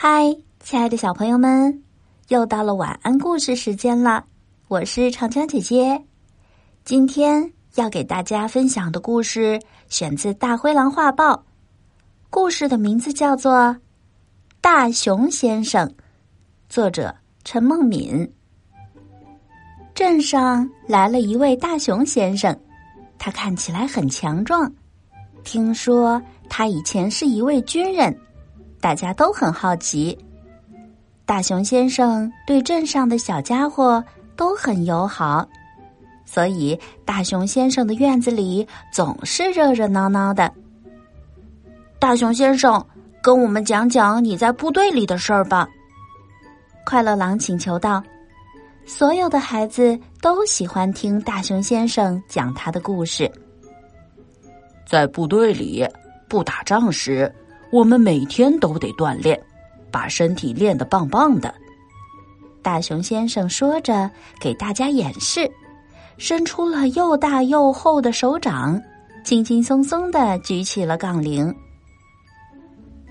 嗨，亲爱的小朋友们，又到了晚安故事时间了。我是长江姐姐，今天要给大家分享的故事选自《大灰狼画报》，故事的名字叫做《大熊先生》，作者陈梦敏。镇上来了一位大熊先生，他看起来很强壮，听说他以前是一位军人。大家都很好奇，大熊先生对镇上的小家伙都很友好，所以大熊先生的院子里总是热热闹闹的。大熊先生，跟我们讲讲你在部队里的事儿吧。快乐狼请求道：“所有的孩子都喜欢听大熊先生讲他的故事。在部队里，不打仗时。”我们每天都得锻炼，把身体练得棒棒的。大熊先生说着，给大家演示，伸出了又大又厚的手掌，轻轻松松的举起了杠铃。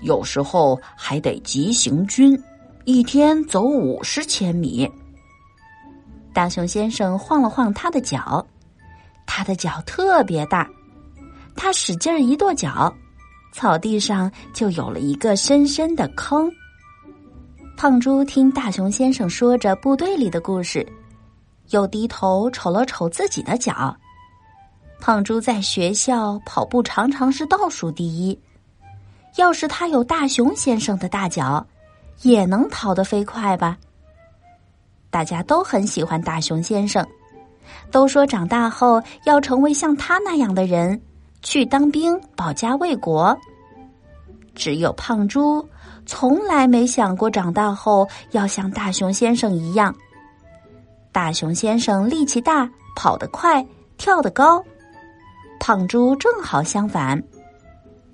有时候还得急行军，一天走五十千米。大熊先生晃了晃他的脚，他的脚特别大，他使劲一跺脚。草地上就有了一个深深的坑。胖猪听大熊先生说着部队里的故事，又低头瞅了瞅自己的脚。胖猪在学校跑步常常是倒数第一，要是他有大熊先生的大脚，也能跑得飞快吧？大家都很喜欢大熊先生，都说长大后要成为像他那样的人。去当兵保家卫国。只有胖猪从来没想过长大后要像大熊先生一样。大熊先生力气大，跑得快，跳得高，胖猪正好相反。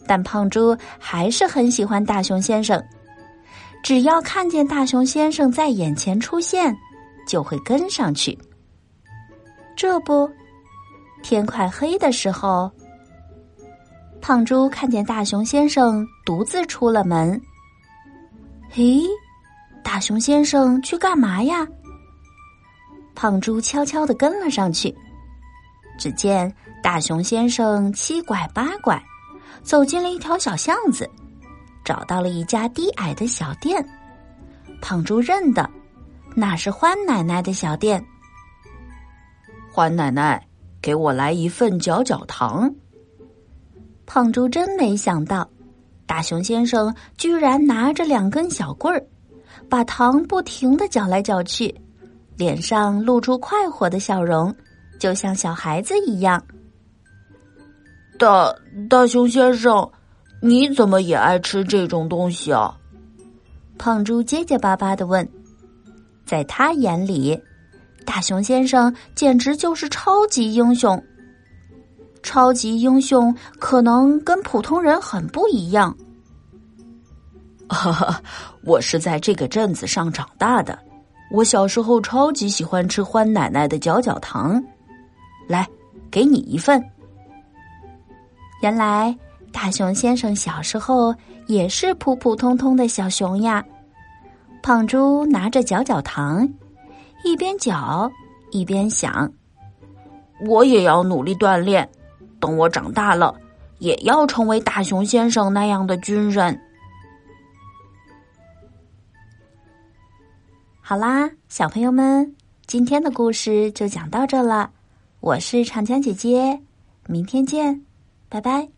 但胖猪还是很喜欢大熊先生，只要看见大熊先生在眼前出现，就会跟上去。这不，天快黑的时候。胖猪看见大熊先生独自出了门。咦，大熊先生去干嘛呀？胖猪悄悄的跟了上去。只见大熊先生七拐八拐，走进了一条小巷子，找到了一家低矮的小店。胖猪认得，那是欢奶奶的小店。欢奶奶，给我来一份搅搅糖。胖猪真没想到，大熊先生居然拿着两根小棍儿，把糖不停的搅来搅去，脸上露出快活的笑容，就像小孩子一样。大大熊先生，你怎么也爱吃这种东西啊？胖猪结结巴巴的问。在他眼里，大熊先生简直就是超级英雄。超级英雄可能跟普通人很不一样。哈哈，我是在这个镇子上长大的，我小时候超级喜欢吃欢奶奶的搅搅糖。来，给你一份。原来大熊先生小时候也是普普通通的小熊呀。胖猪拿着搅搅糖，一边搅一边想：我也要努力锻炼。等我长大了，也要成为大熊先生那样的军人。好啦，小朋友们，今天的故事就讲到这了。我是长江姐姐，明天见，拜拜。